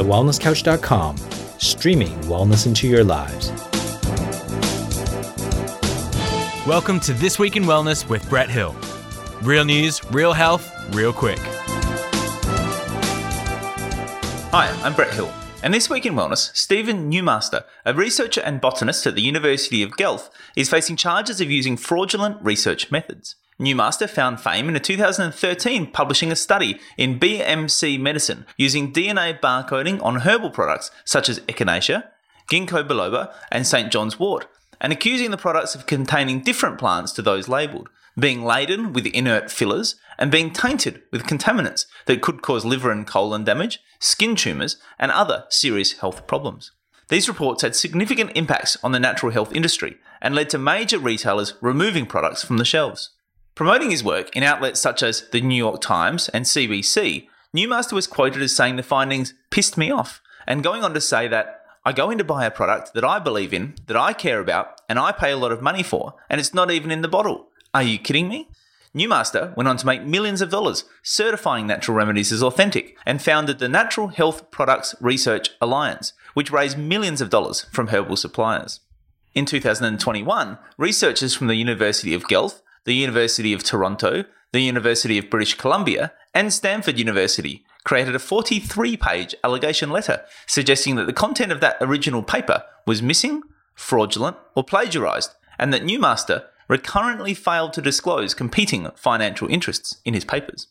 thewellnesscouch.com, streaming wellness into your lives. Welcome to This Week in Wellness with Brett Hill. Real news, real health, real quick. Hi, I'm Brett Hill. And this week in wellness, Steven Newmaster, a researcher and botanist at the University of Guelph, is facing charges of using fraudulent research methods. Newmaster found fame in a 2013 publishing a study in BMC Medicine using DNA barcoding on herbal products such as Echinacea, Ginkgo biloba, and St. John's wort, and accusing the products of containing different plants to those labelled, being laden with inert fillers, and being tainted with contaminants that could cause liver and colon damage, skin tumours, and other serious health problems. These reports had significant impacts on the natural health industry and led to major retailers removing products from the shelves. Promoting his work in outlets such as the New York Times and CBC, Newmaster was quoted as saying the findings pissed me off, and going on to say that I go in to buy a product that I believe in, that I care about, and I pay a lot of money for, and it's not even in the bottle. Are you kidding me? Newmaster went on to make millions of dollars certifying natural remedies as authentic and founded the Natural Health Products Research Alliance, which raised millions of dollars from herbal suppliers. In 2021, researchers from the University of Guelph, the University of Toronto, the University of British Columbia, and Stanford University created a 43 page allegation letter suggesting that the content of that original paper was missing, fraudulent, or plagiarized, and that Newmaster recurrently failed to disclose competing financial interests in his papers.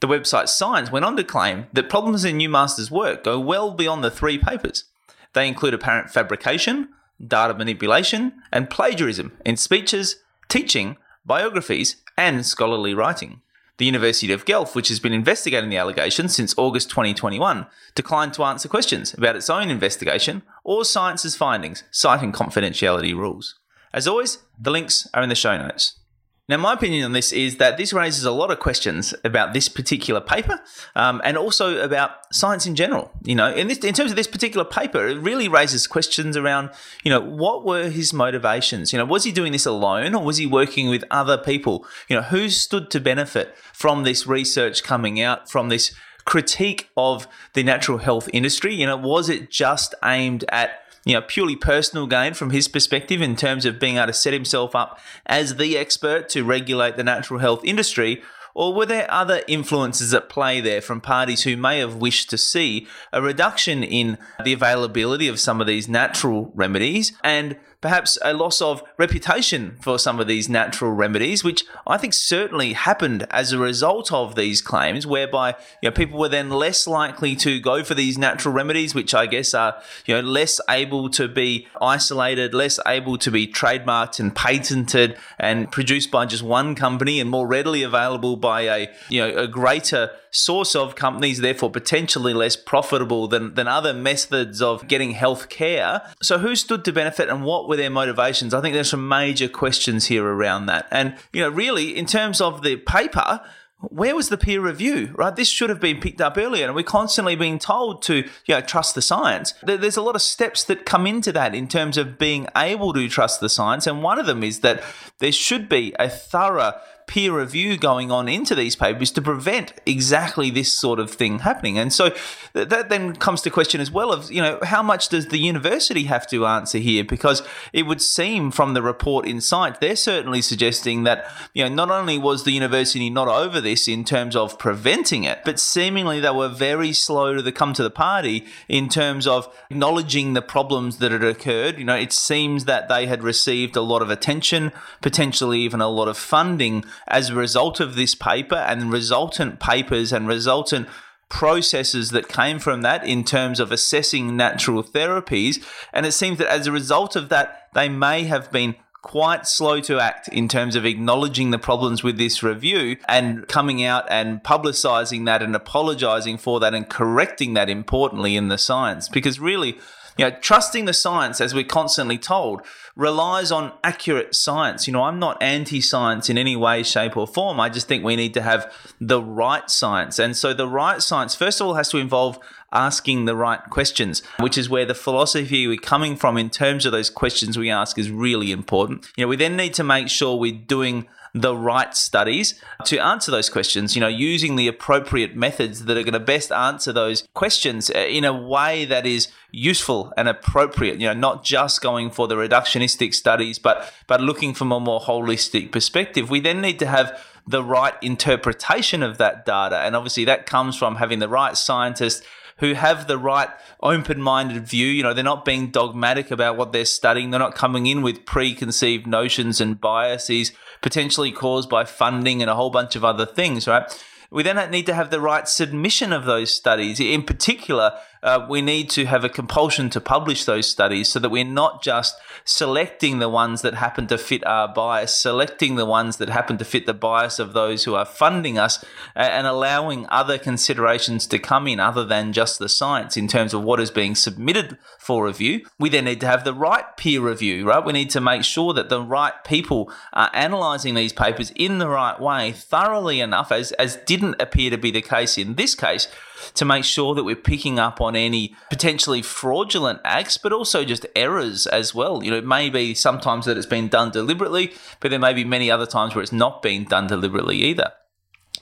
The website Science went on to claim that problems in Newmaster's work go well beyond the three papers. They include apparent fabrication, data manipulation, and plagiarism in speeches, teaching, biographies, and scholarly writing. The University of Guelph, which has been investigating the allegations since August 2021, declined to answer questions about its own investigation or Science's findings, citing confidentiality rules. As always, the links are in the show notes. Now, my opinion on this is that this raises a lot of questions about this particular paper um, and also about science in general. You know, in, this, in terms of this particular paper, it really raises questions around, you know, what were his motivations? You know, was he doing this alone or was he working with other people? You know, who stood to benefit from this research coming out, from this critique of the natural health industry? You know, was it just aimed at you know, purely personal gain from his perspective in terms of being able to set himself up as the expert to regulate the natural health industry? Or were there other influences at play there from parties who may have wished to see a reduction in the availability of some of these natural remedies and perhaps a loss of reputation for some of these natural remedies, which I think certainly happened as a result of these claims, whereby you know, people were then less likely to go for these natural remedies, which I guess are you know less able to be isolated, less able to be trademarked and patented and produced by just one company, and more readily available by a you know a greater source of companies, therefore potentially less profitable than, than other methods of getting health care. So, who stood to benefit and what were their motivations? I think there's some major questions here around that. And, you know, really, in terms of the paper, where was the peer review, right? This should have been picked up earlier, and we're constantly being told to, you know, trust the science. There's a lot of steps that come into that in terms of being able to trust the science, and one of them is that there should be a thorough peer review going on into these papers to prevent exactly this sort of thing happening. And so that then comes to question as well of, you know, how much does the university have to answer here? Because it would seem from the report in sight, they're certainly suggesting that, you know, not only was the university not over this in terms of preventing it, but seemingly they were very slow to the, come to the party in terms of acknowledging the problems that had occurred. You know, it seems that they had received a lot of attention, potentially even a lot of funding as a result of this paper and resultant papers and resultant processes that came from that in terms of assessing natural therapies. And it seems that as a result of that, they may have been quite slow to act in terms of acknowledging the problems with this review and coming out and publicizing that and apologizing for that and correcting that importantly in the science. Because really, you know, trusting the science, as we're constantly told, relies on accurate science. You know, I'm not anti science in any way, shape, or form. I just think we need to have the right science. And so the right science, first of all, has to involve asking the right questions, which is where the philosophy we're coming from in terms of those questions we ask is really important. You know, we then need to make sure we're doing the right studies to answer those questions, you know, using the appropriate methods that are going to best answer those questions uh, in a way that is useful and appropriate, you know, not just going for the reductionistic studies, but, but looking from a more holistic perspective. We then need to have the right interpretation of that data. And obviously that comes from having the right scientists who have the right open minded view. You know, they're not being dogmatic about what they're studying. They're not coming in with preconceived notions and biases potentially caused by funding and a whole bunch of other things, right? We then need to have the right submission of those studies. In particular, uh, we need to have a compulsion to publish those studies so that we're not just selecting the ones that happen to fit our bias, selecting the ones that happen to fit the bias of those who are funding us, and allowing other considerations to come in other than just the science in terms of what is being submitted for review. We then need to have the right peer review, right? We need to make sure that the right people are analysing these papers in the right way, thoroughly enough, as, as didn't appear to be the case in this case to make sure that we're picking up on any potentially fraudulent acts, but also just errors as well. You know, it may be sometimes that it's been done deliberately, but there may be many other times where it's not been done deliberately either.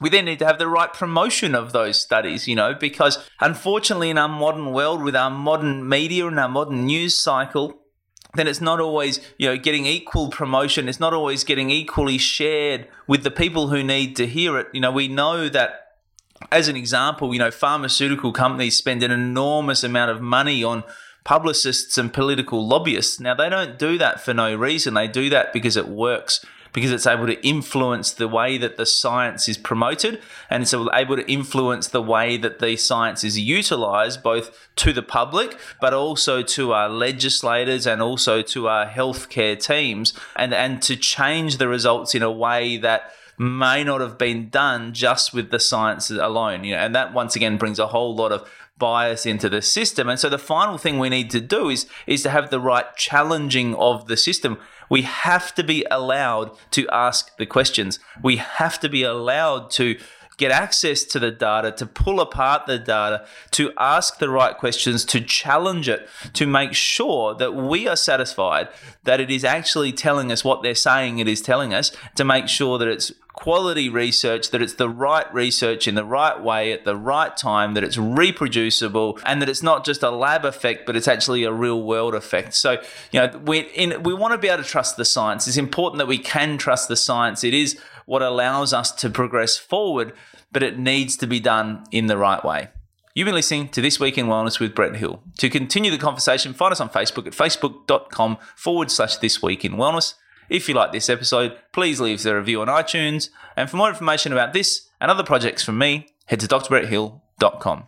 We then need to have the right promotion of those studies, you know, because unfortunately, in our modern world, with our modern media and our modern news cycle, then it's not always you know getting equal promotion it's not always getting equally shared with the people who need to hear it you know we know that as an example, you know, pharmaceutical companies spend an enormous amount of money on publicists and political lobbyists. Now, they don't do that for no reason. They do that because it works, because it's able to influence the way that the science is promoted and it's able to influence the way that the science is utilized both to the public, but also to our legislators and also to our healthcare teams and, and to change the results in a way that may not have been done just with the science alone. You know, and that once again brings a whole lot of bias into the system. And so the final thing we need to do is is to have the right challenging of the system. We have to be allowed to ask the questions. We have to be allowed to get access to the data, to pull apart the data, to ask the right questions, to challenge it, to make sure that we are satisfied that it is actually telling us what they're saying it is telling us, to make sure that it's quality research, that it's the right research in the right way at the right time, that it's reproducible, and that it's not just a lab effect, but it's actually a real world effect. So, you know, we in, we want to be able to trust the science. It's important that we can trust the science. It is what allows us to progress forward, but it needs to be done in the right way. You've been listening to This Week in Wellness with Brett Hill. To continue the conversation, find us on Facebook at facebook.com forward slash This Week in Wellness. If you like this episode, please leave us a review on iTunes. And for more information about this and other projects from me, head to drbretthill.com.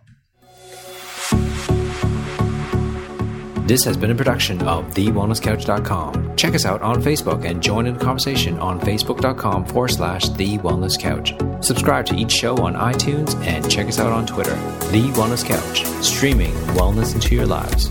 This has been a production of TheWellnessCouch.com. Check us out on Facebook and join in the conversation on Facebook.com forward slash The Wellness Couch. Subscribe to each show on iTunes and check us out on Twitter. The Wellness Couch, streaming wellness into your lives.